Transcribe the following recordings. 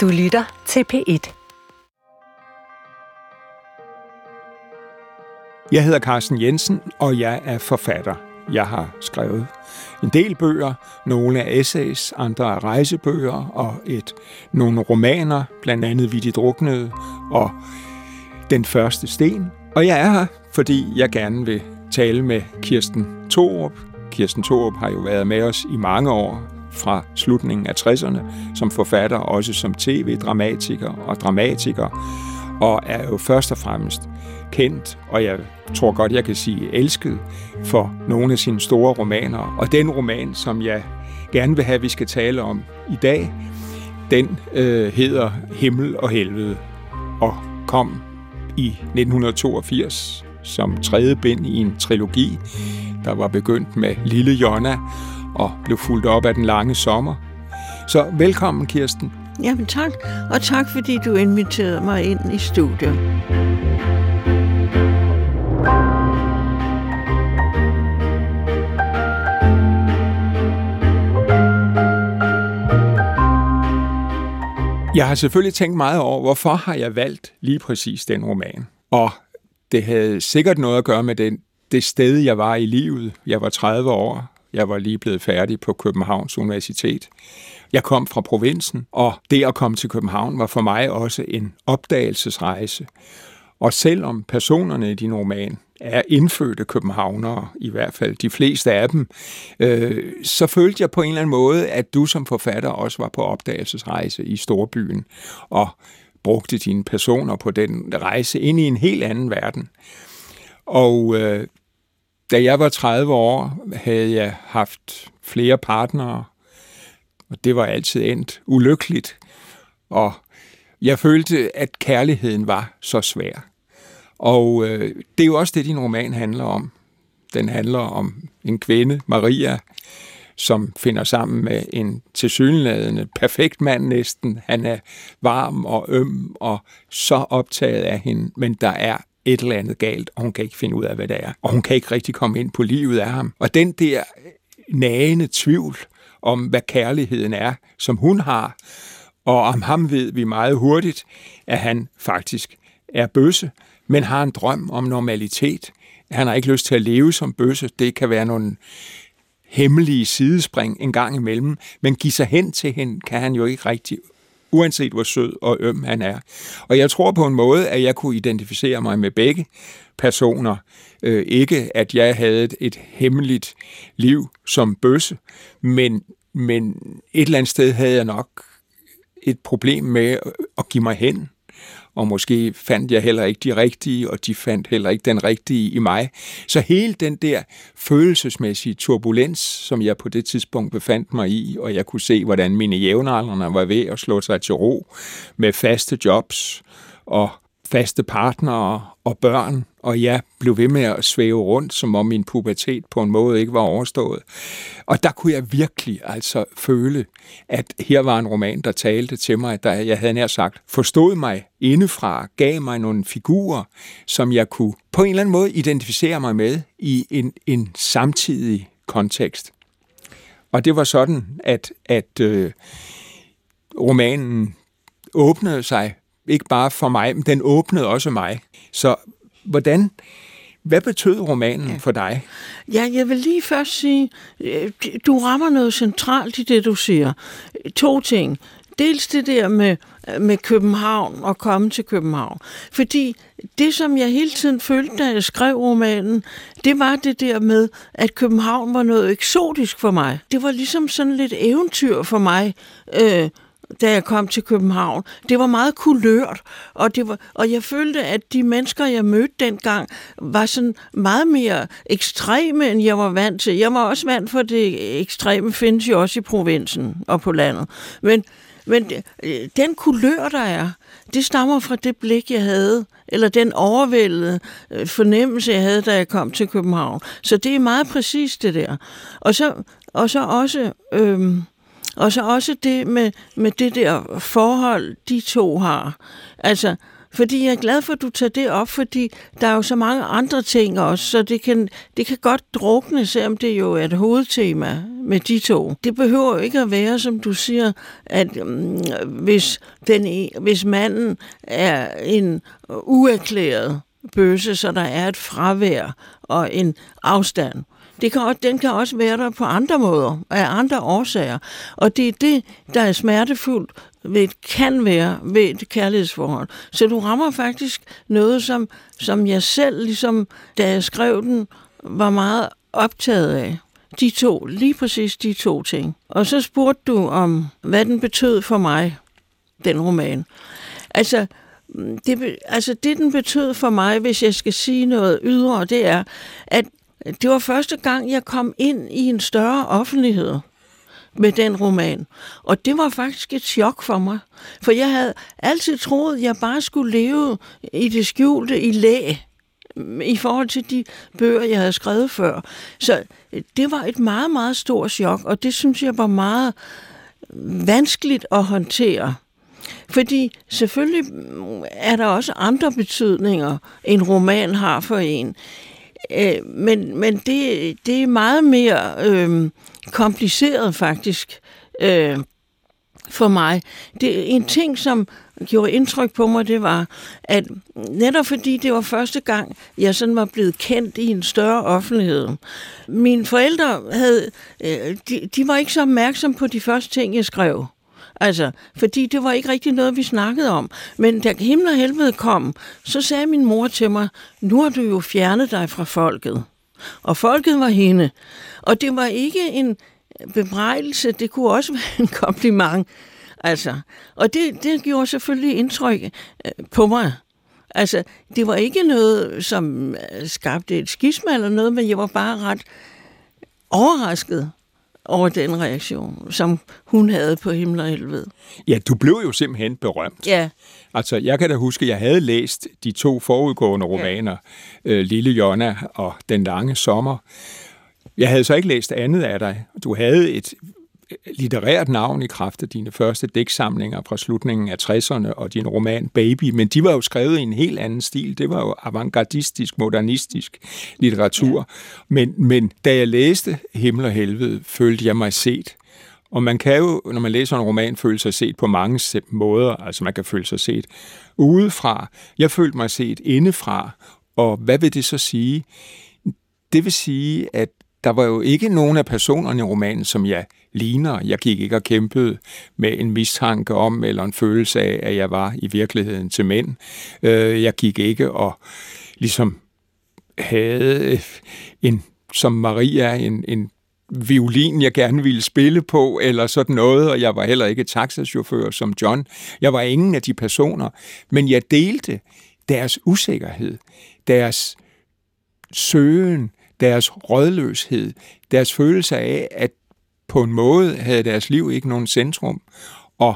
Du lytter til P1. Jeg hedder Carsten Jensen, og jeg er forfatter. Jeg har skrevet en del bøger, nogle er essays, andre er rejsebøger, og et, nogle romaner, blandt andet Vi de druknede, og Den første sten. Og jeg er her, fordi jeg gerne vil tale med Kirsten Thorup. Kirsten Thorup har jo været med os i mange år, fra slutningen af 60'erne, som forfatter, også som tv-dramatiker og dramatiker, og er jo først og fremmest kendt, og jeg tror godt, jeg kan sige elsket, for nogle af sine store romaner. Og den roman, som jeg gerne vil have, at vi skal tale om i dag, den øh, hedder Himmel og Helvede, og kom i 1982 som tredje bind i en trilogi, der var begyndt med Lille Jonna og blev fuldt op af den lange sommer. Så velkommen, Kirsten. Jamen tak, og tak fordi du inviterede mig ind i studiet. Jeg har selvfølgelig tænkt meget over, hvorfor har jeg valgt lige præcis den roman. Og det havde sikkert noget at gøre med den, det sted, jeg var i livet. Jeg var 30 år. Jeg var lige blevet færdig på Københavns Universitet. Jeg kom fra provinsen, og det at komme til København var for mig også en opdagelsesrejse. Og selvom personerne i din roman er indfødte københavnere, i hvert fald de fleste af dem, øh, så følte jeg på en eller anden måde, at du som forfatter også var på opdagelsesrejse i storbyen, og brugte dine personer på den rejse ind i en helt anden verden. Og øh, da jeg var 30 år, havde jeg haft flere partnere, og det var altid endt ulykkeligt. Og jeg følte, at kærligheden var så svær. Og øh, det er jo også det, din roman handler om. Den handler om en kvinde, Maria, som finder sammen med en tilsyneladende perfekt mand næsten. Han er varm og øm og så optaget af hende, men der er et eller andet galt, og hun kan ikke finde ud af, hvad det er. Og hun kan ikke rigtig komme ind på livet af ham. Og den der øh, nagende tvivl om, hvad kærligheden er, som hun har, og om ham ved vi meget hurtigt, at han faktisk er bøsse, men har en drøm om normalitet. Han har ikke lyst til at leve som bøsse. Det kan være nogle hemmelige sidespring en gang imellem, men give sig hen til hende kan han jo ikke rigtig, uanset hvor sød og øm han er. Og jeg tror på en måde, at jeg kunne identificere mig med begge personer. Øh, ikke at jeg havde et, et hemmeligt liv som bøsse, men, men et eller andet sted havde jeg nok et problem med at give mig hen og måske fandt jeg heller ikke de rigtige, og de fandt heller ikke den rigtige i mig. Så hele den der følelsesmæssige turbulens, som jeg på det tidspunkt befandt mig i, og jeg kunne se, hvordan mine jævnaldrende var ved at slå sig til ro med faste jobs og faste partnere og børn, og jeg blev ved med at svæve rundt, som om min pubertet på en måde ikke var overstået. Og der kunne jeg virkelig altså føle, at her var en roman, der talte til mig, der jeg havde nær sagt, forstod mig indefra, gav mig nogle figurer, som jeg kunne på en eller anden måde identificere mig med i en, en samtidig kontekst. Og det var sådan, at, at øh, romanen åbnede sig ikke bare for mig, men den åbnede også mig. Så hvordan, hvad betød romanen ja. for dig? Ja, jeg vil lige først sige, øh, du rammer noget centralt i det, du siger. To ting. Dels det der med, med København og komme til København. Fordi det, som jeg hele tiden følte, da jeg skrev romanen, det var det der med, at København var noget eksotisk for mig. Det var ligesom sådan lidt eventyr for mig. Øh, da jeg kom til København. Det var meget kulørt, og, det var, og jeg følte, at de mennesker, jeg mødte dengang, var sådan meget mere ekstreme, end jeg var vant til. Jeg var også vant for, det ekstreme findes jo også i provinsen og på landet. Men, men øh, den kulør, der er, det stammer fra det blik, jeg havde, eller den overvældede øh, fornemmelse, jeg havde, da jeg kom til København. Så det er meget præcis det der. Og så, og så også... Øh, og så også det med, med det der forhold, de to har. Altså, fordi jeg er glad for, at du tager det op, fordi der er jo så mange andre ting også, så det kan, det kan godt drukne, selvom det jo er et hovedtema med de to. Det behøver jo ikke at være, som du siger, at um, hvis, den, e, hvis manden er en uerklæret bøsse, så der er et fravær og en afstand. Det kan, den kan også være der på andre måder, af andre årsager. Og det er det, der er smertefuldt ved, kan være ved et kærlighedsforhold. Så du rammer faktisk noget, som, som jeg selv, ligesom da jeg skrev den, var meget optaget af. De to, lige præcis de to ting. Og så spurgte du om, hvad den betød for mig, den roman. Altså, det, altså det, den betød for mig, hvis jeg skal sige noget ydre, det er, at det var første gang, jeg kom ind i en større offentlighed med den roman. Og det var faktisk et chok for mig. For jeg havde altid troet, at jeg bare skulle leve i det skjulte i læ i forhold til de bøger, jeg havde skrevet før. Så det var et meget, meget stort chok, og det synes jeg var meget vanskeligt at håndtere. Fordi selvfølgelig er der også andre betydninger, en roman har for en. Øh, men men det, det er meget mere øh, kompliceret faktisk øh, for mig. Det, en ting, som gjorde indtryk på mig, det var, at netop fordi det var første gang, jeg sådan var blevet kendt i en større offentlighed. Mine forældre havde, øh, de, de var ikke så opmærksomme på de første ting, jeg skrev. Altså, fordi det var ikke rigtig noget, vi snakkede om. Men da himmel og helvede kom, så sagde min mor til mig, nu har du jo fjernet dig fra folket. Og folket var hende. Og det var ikke en bebrejdelse, det kunne også være en kompliment. Altså, og det, det gjorde selvfølgelig indtryk øh, på mig. Altså, det var ikke noget, som øh, skabte et skisma eller noget, men jeg var bare ret overrasket over den reaktion, som hun havde på himmel og helvede. Ja, du blev jo simpelthen berømt. Ja. Altså, jeg kan da huske, at jeg havde læst de to forudgående romaner, ja. øh, Lille Jonna og Den lange sommer. Jeg havde så ikke læst andet af dig. Du havde et litterært navn i kraft af dine første dæksamlinger fra slutningen af 60'erne og din roman Baby, men de var jo skrevet i en helt anden stil. Det var jo avantgardistisk, modernistisk litteratur. Ja. Men, men da jeg læste Himmel og Helvede, følte jeg mig set. Og man kan jo, når man læser en roman, føle sig set på mange måder. Altså man kan føle sig set udefra. Jeg følte mig set indefra. Og hvad vil det så sige? Det vil sige, at der var jo ikke nogen af personerne i romanen, som jeg ligner. Jeg gik ikke og kæmpede med en mistanke om, eller en følelse af, at jeg var i virkeligheden til mænd. Øh, jeg gik ikke og ligesom havde øh, en, som Maria, en, en violin, jeg gerne ville spille på, eller sådan noget, og jeg var heller ikke taxachauffør som John. Jeg var ingen af de personer, men jeg delte deres usikkerhed, deres søgen, deres rådløshed, deres følelse af, at på en måde havde deres liv ikke nogen centrum, og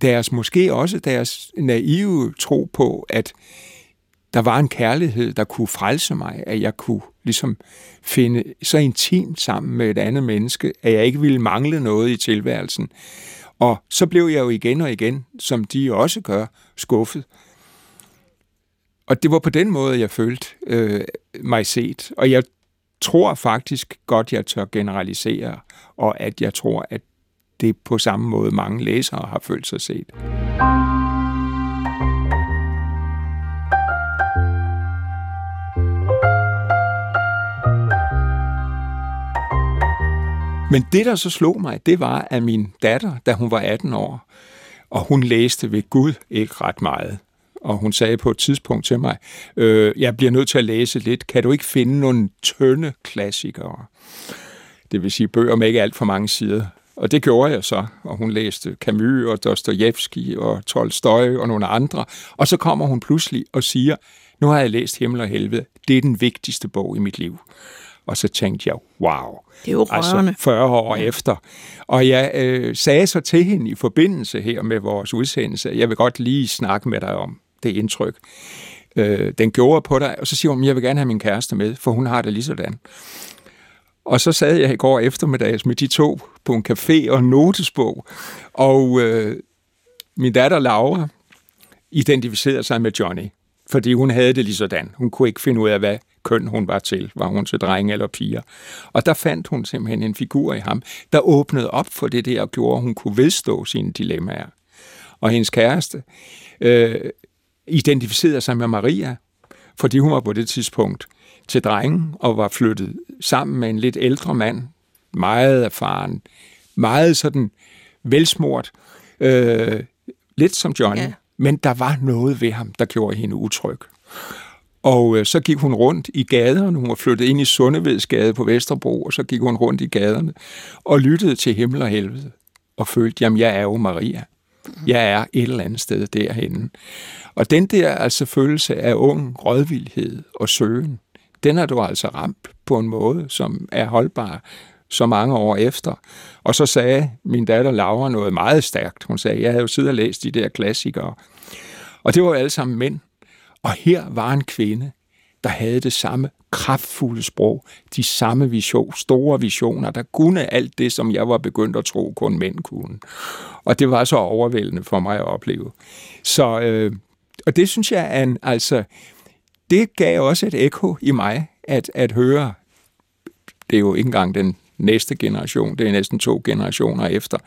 deres måske også deres naive tro på, at der var en kærlighed, der kunne frelse mig, at jeg kunne ligesom finde så intimt sammen med et andet menneske, at jeg ikke ville mangle noget i tilværelsen. Og så blev jeg jo igen og igen, som de også gør, skuffet. Og det var på den måde, jeg følte øh, mig set. Og jeg tror faktisk godt, jeg tør generalisere, og at jeg tror, at det på samme måde mange læsere har følt sig set. Men det, der så slog mig, det var, at min datter, da hun var 18 år, og hun læste ved Gud ikke ret meget, og hun sagde på et tidspunkt til mig, øh, jeg bliver nødt til at læse lidt, kan du ikke finde nogle tynde klassikere? Det vil sige bøger med ikke alt for mange sider. Og det gjorde jeg så, og hun læste Camus og Dostojevski og Tolstoy og nogle andre. Og så kommer hun pludselig og siger, nu har jeg læst Himmel og Helvede, det er den vigtigste bog i mit liv. Og så tænkte jeg, wow. Det er jo Altså 40 år ja. efter. Og jeg øh, sagde så til hende i forbindelse her med vores udsendelse, jeg vil godt lige snakke med dig om det indtryk, øh, den gjorde på dig. Og så siger hun, jeg vil gerne have min kæreste med, for hun har det lige sådan. Og så sad jeg i går eftermiddags med de to på en café og en notesbog. Og øh, min datter Laura, identificerede sig med Johnny, fordi hun havde det lige sådan. Hun kunne ikke finde ud af, hvad køn hun var til. Var hun til drenge eller piger? Og der fandt hun simpelthen en figur i ham, der åbnede op for det der og gjorde, at hun kunne vedstå sine dilemmaer. Og hendes kæreste øh, identificerede sig med Maria, fordi hun var på det tidspunkt til drengen og var flyttet sammen med en lidt ældre mand, meget erfaren, meget sådan velsmurt, øh, lidt som Johnny, ja. men der var noget ved ham, der gjorde hende utryg. Og øh, så gik hun rundt i gaderne. Hun var flyttet ind i Sundevedsgade på Vesterbro, og så gik hun rundt i gaderne og lyttede til himmel og helvede og følte, jamen jeg er jo Maria. Jeg er et eller andet sted derhenne. Og den der altså følelse af ung rådvildhed og søgen, den har du altså ramt på en måde, som er holdbar så mange år efter. Og så sagde min datter Laura noget meget stærkt. Hun sagde, jeg havde jo siddet og læst de der klassikere. Og det var jo alle sammen mænd. Og her var en kvinde, der havde det samme kraftfulde sprog, de samme vision, store visioner, der kunne alt det, som jeg var begyndt at tro, kun mænd kunne. Og det var så overvældende for mig at opleve. Så, øh, og det synes jeg an, en, altså, det gav også et ekko i mig, at, at høre, det er jo ikke engang den næste generation, det er næsten to generationer efter,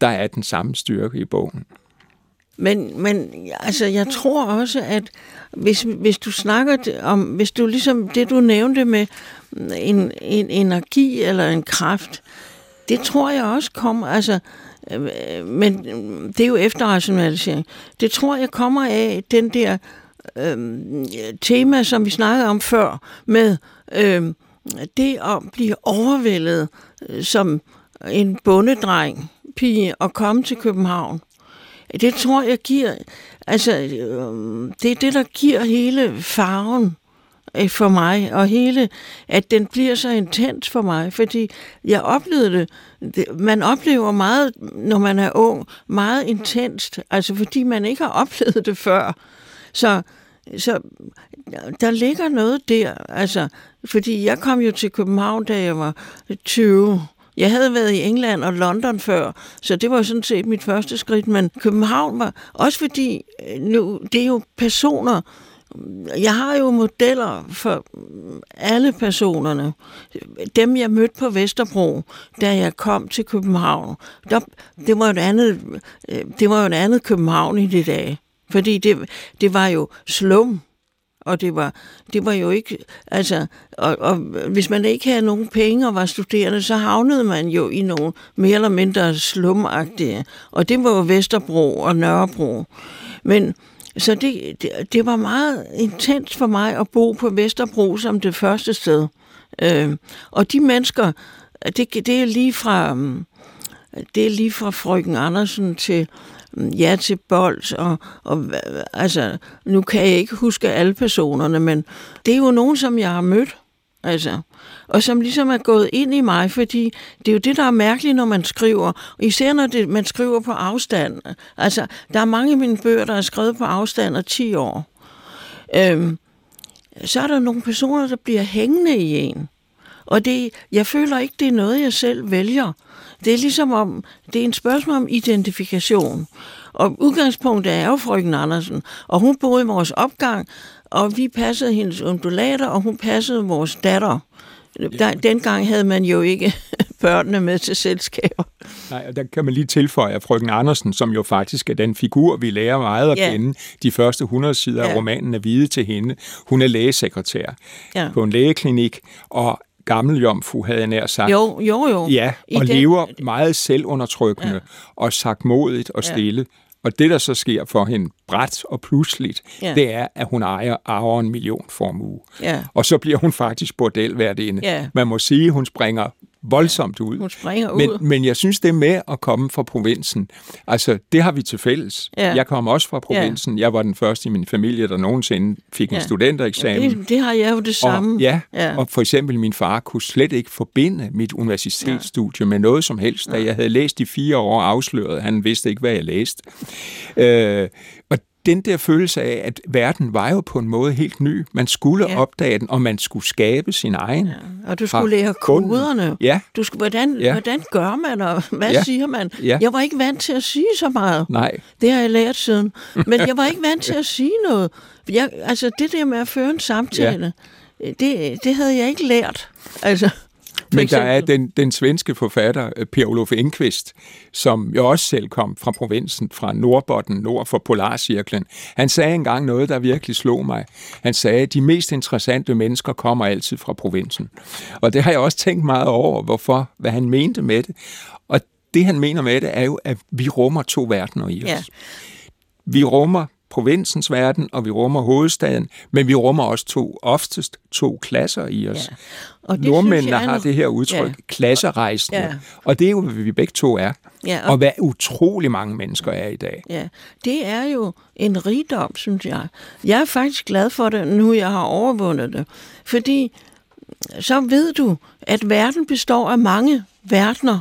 der er den samme styrke i bogen. Men, men altså, jeg tror også, at hvis, hvis du snakker om, hvis du ligesom det, du nævnte med mm, en, en energi eller en kraft, det tror jeg også kommer, altså, øh, men mm, det er jo efterrationalisering. Det tror jeg kommer af den der øh, tema, som vi snakkede om før, med øh, det at blive overvældet øh, som en bondedreng, pige, og komme til København det tror jeg giver, altså, øhm, det er det, der giver hele farven øh, for mig, og hele, at den bliver så intens for mig, fordi jeg oplevede det, man oplever meget, når man er ung, meget intenst, altså fordi man ikke har oplevet det før. Så, så der ligger noget der, altså, fordi jeg kom jo til København, da jeg var 20 jeg havde været i England og London før, så det var sådan set mit første skridt, men København var også fordi, øh, nu, det er jo personer, jeg har jo modeller for alle personerne. Dem, jeg mødte på Vesterbro, da jeg kom til København, der, det, var et andet, øh, det var jo et andet København i de dage. Fordi det, det var jo slum og det var, det var jo ikke, altså, og, og hvis man ikke havde nogen penge og var studerende, så havnede man jo i nogle mere eller mindre slumagtige, og det var jo Vesterbro og Nørrebro. Men så det, det, det var meget intens for mig at bo på Vesterbro som det første sted. Øh, og de mennesker, det, det er lige fra, det er lige fra frøken Andersen til Mm, ja til bold, og, og altså, nu kan jeg ikke huske alle personerne, men det er jo nogen, som jeg har mødt, altså, og som ligesom er gået ind i mig, fordi det er jo det, der er mærkeligt, når man skriver, især når det, man skriver på afstand. Altså, der er mange af mine bøger, der er skrevet på afstand af 10 år. Øhm, så er der nogle personer, der bliver hængende i en. Og det, jeg føler ikke, det er noget, jeg selv vælger. Det er ligesom om, det er en spørgsmål om identifikation. Og udgangspunktet er jo frøken Andersen, og hun boede i vores opgang, og vi passede hendes undulater, og hun passede vores datter. Der, dengang havde man jo ikke børnene med til selskaber. Nej, og der kan man lige tilføje, at frøken Andersen, som jo faktisk er den figur, vi lærer meget at ja. kende, de første 100 sider ja. af romanen er hvide til hende. Hun er lægesekretær ja. på en lægeklinik, og gammel jomfru, havde jeg nær sagt. Jo, jo, jo. Ja, og I lever den... meget selvundertrykkende ja. og sagtmodigt og stille. Ja. Og det, der så sker for hende bræt og pludseligt, ja. det er, at hun ejer, ejer en million formue. Ja. Og så bliver hun faktisk bordelværdinde. Ja. Man må sige, at hun springer voldsomt ud. Hun springer ud. Men, men jeg synes, det med at komme fra provinsen. Altså, det har vi til fælles. Ja. Jeg kommer også fra provinsen. Ja. Jeg var den første i min familie, der nogensinde fik ja. en studentereksamen. Ja, det, det har jeg jo det samme. Og, ja, ja, og for eksempel min far kunne slet ikke forbinde mit universitetsstudie ja. med noget som helst. Da jeg havde læst i fire år afsløret, han vidste ikke, hvad jeg læste. Øh, og den der følelse af, at verden var jo på en måde helt ny. Man skulle Ja. opdage den, og man skulle skabe sin egen. Ja. Og du skulle lære koderne. Ja, Du skulle, hvordan, ja. Hvordan gør man, og hvad ja. Siger man? Ja. Jeg var ikke vant til at sige så meget. nej. Det har jeg lært siden. Men jeg var ikke vant til at sige noget. Jeg, altså, det der med at føre en samtale, ja. det, det havde jeg ikke lært. Altså, Men der er den, den svenske forfatter, øh, Per Olof Enquist, som jo også selv kom fra provinsen, fra Nordbotten, nord for Polarcirklen. Han sagde engang noget, der virkelig slog mig. Han sagde, at de mest interessante mennesker kommer altid fra provinsen. Og det har jeg også tænkt meget over, hvorfor, hvad han mente med det. Og det, han mener med det, er jo, at vi rummer to verdener i os. Ja. Vi rummer provinsens verden, og vi rummer hovedstaden, men vi rummer også to, oftest to klasser i os. Ja. Og det Nordmændene har det her udtryk, Ja. klasserejsende, Ja. og det er jo, hvad vi begge to er. Ja, Og hvad utrolig mange mennesker er i dag. Ja, det er jo en rigdom, synes jeg. Jeg er faktisk glad for det, nu jeg har overvundet det. Fordi så ved du, at verden består af mange verdener,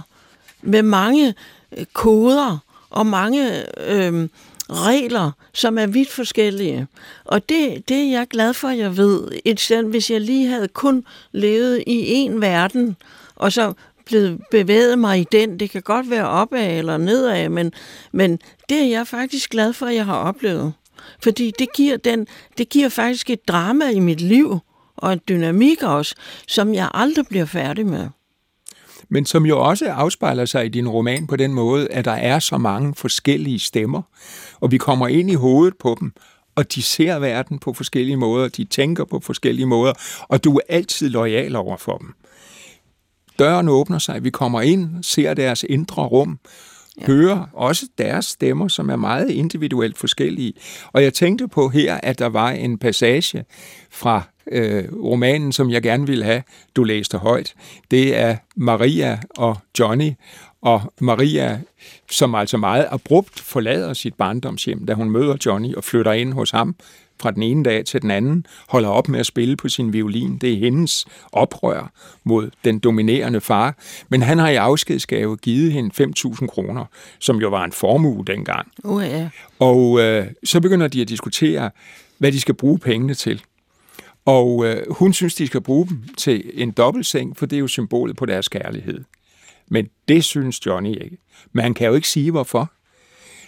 med mange øh, koder og mange øh, regler, som er vidt forskellige. Og det, det er jeg glad for, at jeg ved. Et sted, hvis jeg lige havde kun levet i en verden, og så blevet bevæget mig i den. Det kan godt være opad eller nedad, men, men det er jeg faktisk glad for, at jeg har oplevet. Fordi det giver, den, det giver faktisk et drama i mit liv, og en dynamik også, som jeg aldrig bliver færdig med. Men som jo også afspejler sig i din roman på den måde, at der er så mange forskellige stemmer, og vi kommer ind i hovedet på dem, og de ser verden på forskellige måder, de tænker på forskellige måder, og du er altid lojal over for dem. Døren åbner sig, vi kommer ind, ser deres indre rum, ja. hører også deres stemmer, som er meget individuelt forskellige. Og jeg tænkte på her, at der var en passage fra øh, romanen, som jeg gerne ville have, du læste højt. Det er Maria og Johnny, og Maria, som altså meget abrupt forlader sit barndomshjem, da hun møder Johnny og flytter ind hos ham fra den ene dag til den anden, holder op med at spille på sin violin. Det er hendes oprør mod den dominerende far. Men han har i afskedsgave givet hende 5.000 kroner, som jo var en formue dengang. Uh, ja. Og øh, så begynder de at diskutere, hvad de skal bruge pengene til. Og øh, hun synes, de skal bruge dem til en dobbeltseng, for det er jo symbolet på deres kærlighed. Men det synes Johnny ikke. Men han kan jo ikke sige, hvorfor.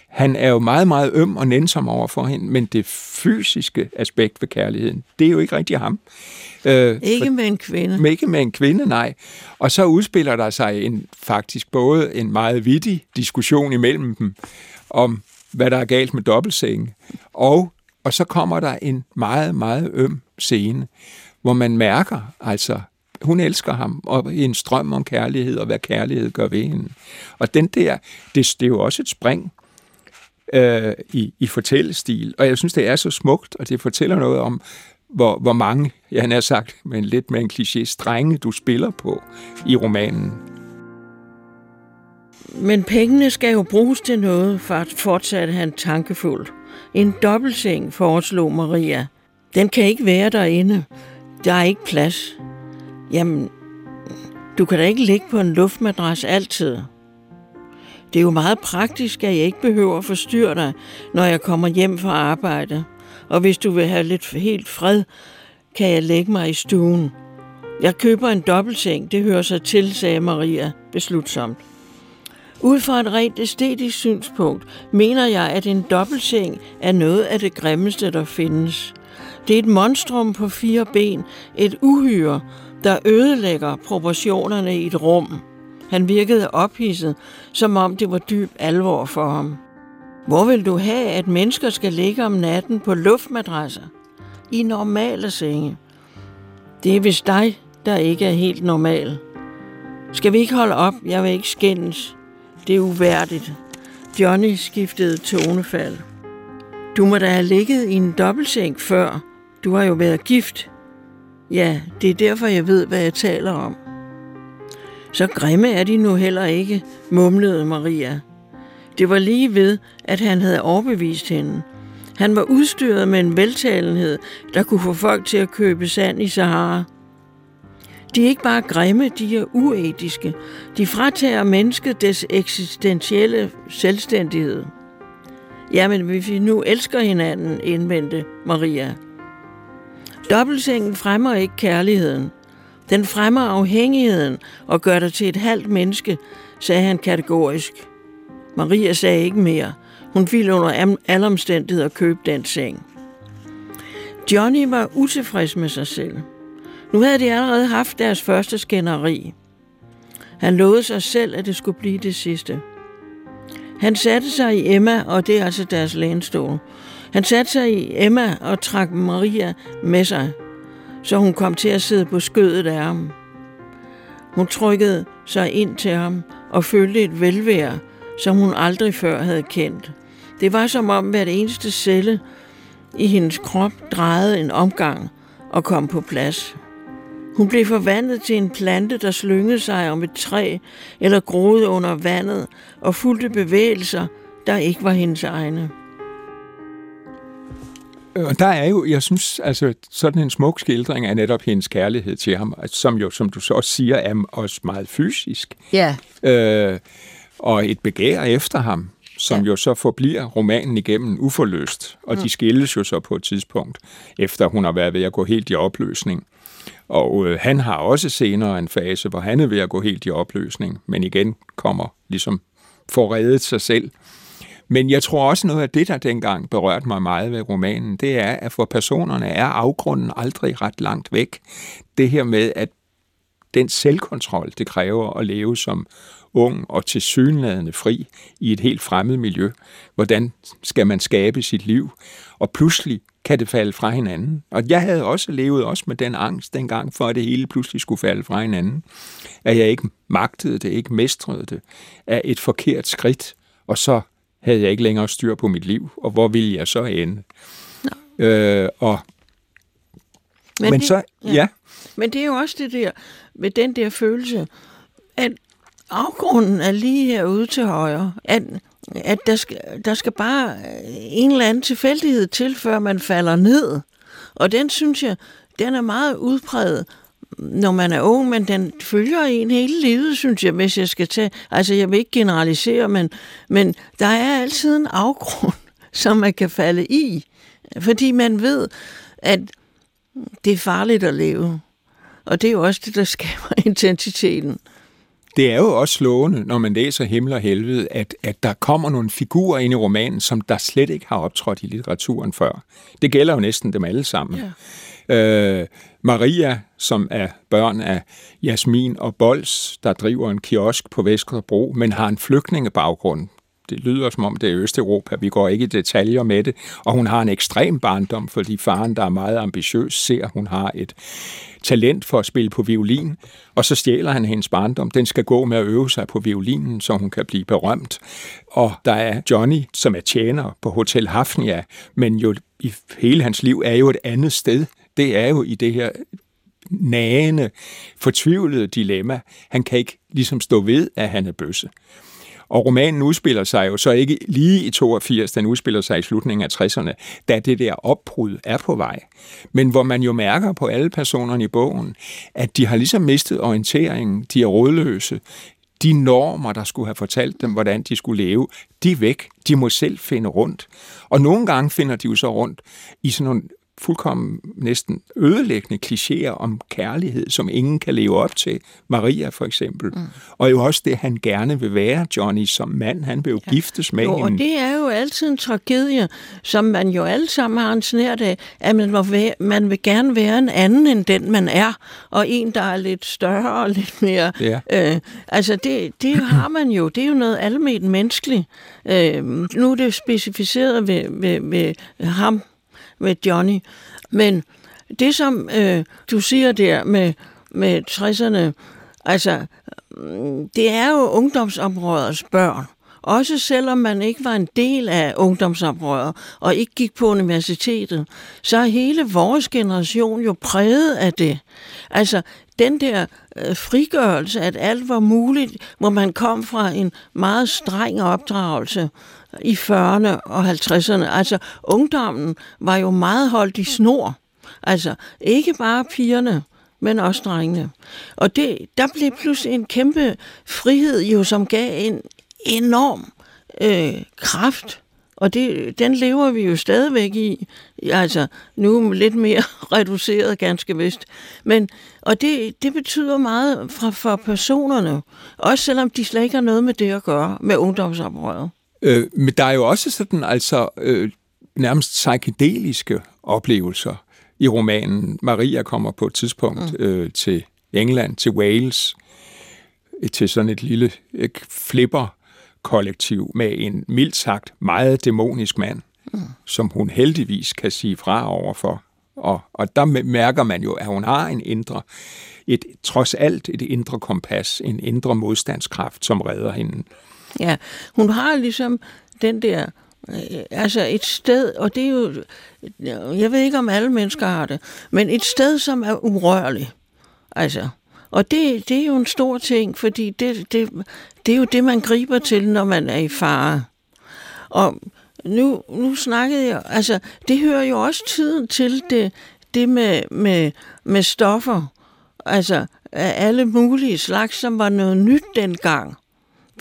Han er jo meget, meget øm og nænsom over for hende, men det fysiske aspekt ved kærligheden, det er jo ikke rigtig ham. Øh, Ikke med en kvinde. men ikke med en kvinde, nej. Og så udspiller der sig en, faktisk både en meget vittig diskussion imellem dem, om hvad der er galt med dobbeltsengen, og, og så kommer der en meget, meget øm scene, hvor man mærker, altså, hun elsker ham, og en strøm om kærlighed, og hvad kærlighed gør ved hende. Og den der, det, det er jo også et spring øh, i, i fortællestil, og jeg synes, det er så smukt, og det fortæller noget om, hvor, hvor mange, jeg har sagt, men lidt med en kliché, strenge du spiller på i romanen. Men pengene skal jo bruges til noget, for fortsatte han tankefuldt. En dobbeltseng, foreslog Maria. Den kan ikke være derinde. Der er ikke plads. Jamen, du kan da ikke ligge på en luftmadras altid. Det er jo meget praktisk, at jeg ikke behøver at forstyrre dig, når jeg kommer hjem fra arbejde. Og hvis du vil have lidt helt fred, kan jeg lægge mig i stuen. Jeg køber en dobbeltseng, det hører sig til, sagde Maria beslutsomt. Ud fra et rent æstetisk synspunkt mener jeg, at en dobbeltseng er noget af det grimmeste, der findes. Det er et monstrum på fire ben, et uhyre, der ødelægger proportionerne i et rum. Han virkede ophidset, som om det var dyb alvor for ham. Hvor vil du have, at mennesker skal ligge om natten på luftmadrasser? I normale senge. Det er vist dig, der ikke er helt normal. Skal vi ikke holde op? Jeg vil ikke skændes. Det er uværdigt. Johnny skiftede tonefald. Du må da have ligget i en dobbeltseng før. Du har jo været gift. Ja, det er derfor, jeg ved, hvad jeg taler om. Så grimme er de nu heller ikke, mumlede Maria. Det var lige ved, at han havde overbevist hende. Han var udstyret med en veltalenhed, der kunne få folk til at købe sand i Sahara. De er ikke bare grimme, de er uetiske. De fratager mennesket dets eksistentielle selvstændighed. Jamen, hvis vi nu elsker hinanden, indvendte Maria. Dobbeltsengen fremmer ikke kærligheden. Den fremmer afhængigheden og gør dig til et halvt menneske, sagde han kategorisk. Maria sagde ikke mere. Hun ville under alle omstændigheder købe den seng. Johnny var utilfreds med sig selv. Nu havde de allerede haft deres første skænderi. Han lovede sig selv, at det skulle blive det sidste. Han satte sig i Emma, og det er altså deres lænestol. Han satte sig i Emma og trak Maria med sig, så hun kom til at sidde på skødet af ham. Hun trykkede sig ind til ham og følte et velvære, som hun aldrig før havde kendt. Det var som om hvert eneste celle i hendes krop drejede en omgang og kom på plads. Hun blev forvandlet til en plante, der slyngede sig om et træ eller groede under vandet og fulgte bevægelser, der ikke var hendes egne. Og der er jo, jeg synes, altså sådan en smuk skildring af netop hendes kærlighed til ham, som jo, som du så også siger, er også meget fysisk. Ja. Øh, og et begær efter ham, som ja. jo så forbliver romanen igennem uforløst. Og mm. de skilles jo så på et tidspunkt, efter hun har været ved at gå helt i opløsning. Og øh, han har også senere en fase, hvor han er ved at gå helt i opløsning, men igen kommer ligesom reddet sig selv. Men jeg tror også noget af det, der dengang berørte mig meget ved romanen, det er, at for personerne er afgrunden aldrig ret langt væk. Det her med, at den selvkontrol, det kræver at leve som ung og tilsyneladende fri i et helt fremmed miljø. Hvordan skal man skabe sit liv? Og pludselig kan det falde fra hinanden. Og jeg havde også levet også med den angst dengang, for at det hele pludselig skulle falde fra hinanden. At jeg ikke magtede det, ikke mestrede det, af et forkert skridt, og så havde jeg ikke længere styr på mit liv, og hvor ville jeg så ende? Ja. Øh, og men, men det, så, ja. ja. Men det er jo også det der, med den der følelse, at afgrunden er lige herude til højre. At, at der, skal, der skal bare en eller anden tilfældighed til, før man falder ned. Og den synes jeg, den er meget udpræget, når man er ung, men den følger en hele livet, synes jeg, hvis jeg skal tage... Altså, jeg vil ikke generalisere, men, men der er altid en afgrund, som man kan falde i. Fordi man ved, at det er farligt at leve. Og det er jo også det, der skaber intensiteten. Det er jo også slående, når man læser Himmel og Helvede, at, at der kommer nogle figurer ind i romanen, som der slet ikke har optrådt i litteraturen før. Det gælder jo næsten dem alle sammen. Ja. Øh, Maria, som er børn af Jasmin og Bols, der driver en kiosk på Vesterbro, men har en flygtningebaggrund det lyder som om det er Østeuropa, vi går ikke i detaljer med det, og hun har en ekstrem barndom, fordi faren, der er meget ambitiøs, ser, at hun har et talent for at spille på violin, og så stjæler han hendes barndom. Den skal gå med at øve sig på violinen, så hun kan blive berømt. Og der er Johnny, som er tjener på Hotel Hafnia, men jo i hele hans liv er jo et andet sted. Det er jo i det her nagende, fortvivlede dilemma. Han kan ikke ligesom stå ved, at han er bøsse. Og romanen udspiller sig jo så ikke lige i 82, den udspiller sig i slutningen af 60'erne, da det der opbrud er på vej. Men hvor man jo mærker på alle personerne i bogen, at de har ligesom mistet orienteringen, de er rådløse, de normer, der skulle have fortalt dem, hvordan de skulle leve, de er væk. De må selv finde rundt. Og nogle gange finder de jo så rundt i sådan nogle fuldkommen næsten ødelæggende klichéer om kærlighed, som ingen kan leve op til. Maria for eksempel. Mm. Og jo også det, han gerne vil være, Johnny, som mand. Han vil jo ja. giftes med jo, hende. Og det er jo altid en tragedie, som man jo alle sammen har en snært af, at man, må være, man vil gerne være en anden end den, man er. Og en, der er lidt større og lidt mere... Ja. Øh, altså, det, det har man jo. Det er jo noget almindeligt menneskeligt. Øh, nu er det specificeret ved, ved, ved ham, med Johnny. Men det, som øh, du siger der med, med 60'erne, altså, mm, det er jo ungdomsoprørets børn. Også selvom man ikke var en del af ungdomsoprøret og ikke gik på universitetet, så er hele vores generation jo præget af det. Altså, den der øh, frigørelse, at alt var muligt, hvor man kom fra en meget streng opdragelse, i 40'erne og 50'erne. Altså, ungdommen var jo meget holdt i snor. Altså, ikke bare pigerne, men også drengene. Og det, der blev pludselig en kæmpe frihed, jo, som gav en enorm øh, kraft Og det, den lever vi jo stadigvæk i. Altså, nu lidt mere reduceret, ganske vist. Men, og det, det betyder meget for, for personerne. Også selvom de slet ikke har noget med det at gøre, med ungdomsoprøret. Øh, men der er jo også sådan, altså, øh, nærmest psykedeliske oplevelser i romanen. Maria kommer på et tidspunkt mm. øh, til England, til Wales, til sådan et lille flipper kollektiv med en mildt sagt meget dæmonisk mand, mm. som hun heldigvis kan sige fra overfor. Og, og der mærker man jo, at hun har en indre, et, trods alt et indre kompas, en indre modstandskraft, som redder hende. Ja, hun har ligesom den der øh, altså et sted, og det er jo, jeg ved ikke om alle mennesker har det, men et sted, som er urørligt. Altså, og det, det er jo en stor ting, fordi det, det, det er jo det, man griber til, når man er i fare. Og nu, nu snakkede jeg, altså det hører jo også tiden til det, det med, med, med stoffer, altså af alle mulige slags, som var noget nyt dengang.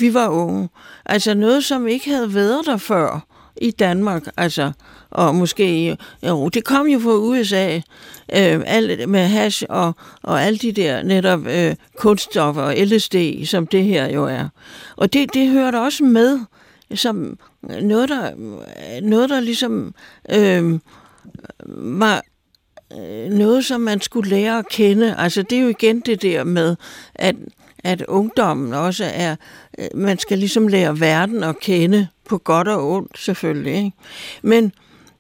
Vi var unge. Altså noget, som ikke havde været der før i Danmark, altså, og måske, jo, det kom jo fra USA, øh, alt med hash og, og alle de der netop øh, kunststoffer og LSD, som det her jo er. Og det, det hørte også med, som noget, der, noget, der ligesom øh, var øh, noget, som man skulle lære at kende. Altså, det er jo igen det der med, at, at ungdommen også er, man skal ligesom lære verden at kende, på godt og ondt selvfølgelig. Ikke? Men,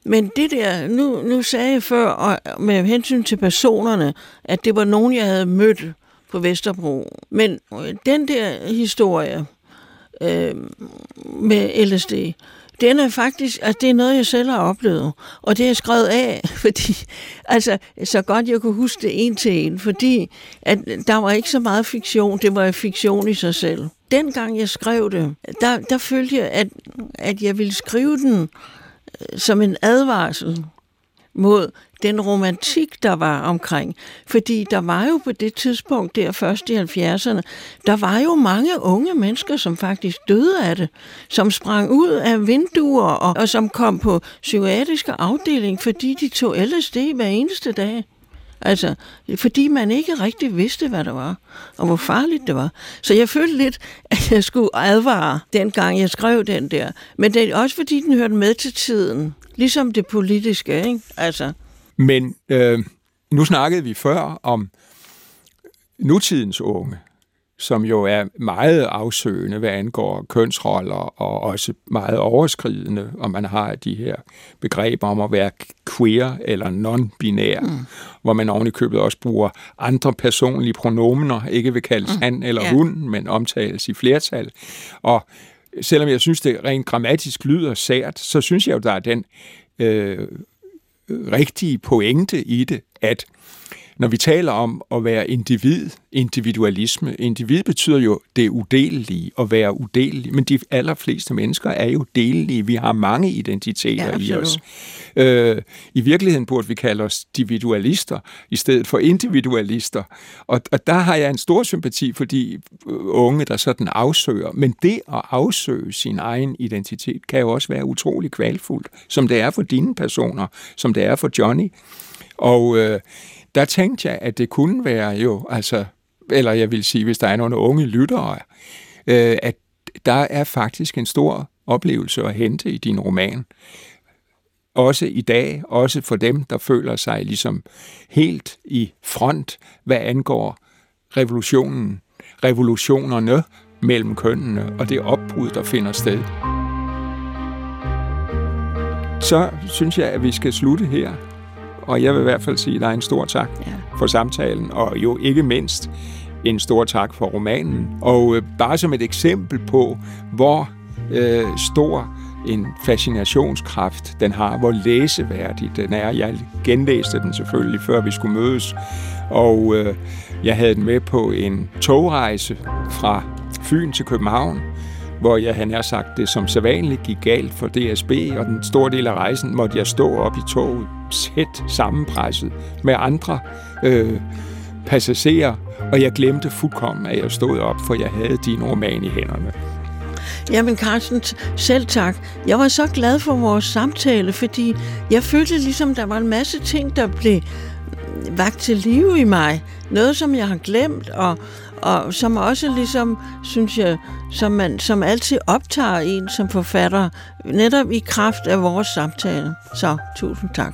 men det der, nu, nu sagde jeg før, og med hensyn til personerne, at det var nogen, jeg havde mødt på Vesterbro. Men øh, den der historie øh, med LSD, den er faktisk, altså det er noget, jeg selv har oplevet, og det er skrevet af, fordi, altså, så godt jeg kunne huske det en til en, fordi at der var ikke så meget fiktion, det var fiktion i sig selv. Dengang jeg skrev det, der, der følte jeg, at, at jeg ville skrive den øh, som en advarsel mod den romantik, der var omkring. Fordi der var jo på det tidspunkt, der først i 70'erne, der var jo mange unge mennesker, som faktisk døde af det, som sprang ud af vinduer og, og som kom på psykiatriske afdeling, fordi de tog LSD hver eneste dag. Altså, fordi man ikke rigtig vidste, hvad det var, og hvor farligt det var. Så jeg følte lidt, at jeg skulle advare, dengang jeg skrev den der. Men det er også fordi, den hørte med til tiden. Ligesom det politiske, ikke? Altså. Men øh, nu snakkede vi før om nutidens unge, som jo er meget afsøgende, hvad angår kønsroller, og også meget overskridende, og man har de her begreber om at være queer eller non-binær, mm. hvor man oven i købet også bruger andre personlige pronomener, ikke vil kaldes mm. han eller yeah. hun, men omtales i flertal. Og selvom jeg synes, det rent grammatisk lyder sært, så synes jeg jo, der er den øh, rigtige pointe i det, at når vi taler om at være individ, individualisme, individ betyder jo det udelelige, at være udelig, men de allerfleste mennesker er jo delelige. Vi har mange identiteter ja, i os. Øh, I virkeligheden burde vi kalde os individualister, i stedet for individualister. Og, og der har jeg en stor sympati for de øh, unge, der sådan afsøger. Men det at afsøge sin egen identitet, kan jo også være utrolig kvalfuldt, som det er for dine personer, som det er for Johnny. Og øh, der tænkte jeg, at det kunne være jo, altså, eller jeg vil sige, hvis der er nogle unge lyttere, øh, at der er faktisk en stor oplevelse at hente i din roman. Også i dag, også for dem, der føler sig ligesom helt i front, hvad angår revolutionen, revolutionerne mellem kønnene og det opbrud, der finder sted. Så synes jeg, at vi skal slutte her og jeg vil i hvert fald sige dig en stor tak ja. for samtalen, og jo ikke mindst en stor tak for romanen. Og øh, bare som et eksempel på, hvor øh, stor en fascinationskraft den har, hvor læseværdig den er. Jeg genlæste den selvfølgelig, før vi skulle mødes, og øh, jeg havde den med på en togrejse fra Fyn til København, hvor jeg, han har sagt, det som sædvanligt gik galt for DSB, og den store del af rejsen måtte jeg stå op i toget tæt sammenpresset med andre øh, passagerer, og jeg glemte fuldkommen, at jeg stod op, for jeg havde din roman i hænderne. Jamen Carsten, selv tak. Jeg var så glad for vores samtale, fordi jeg følte ligesom, der var en masse ting, der blev vagt til live i mig. Noget, som jeg har glemt, og, og som også ligesom, synes jeg, som, man, som altid optager en som forfatter, netop i kraft af vores samtale. Så tusind tak.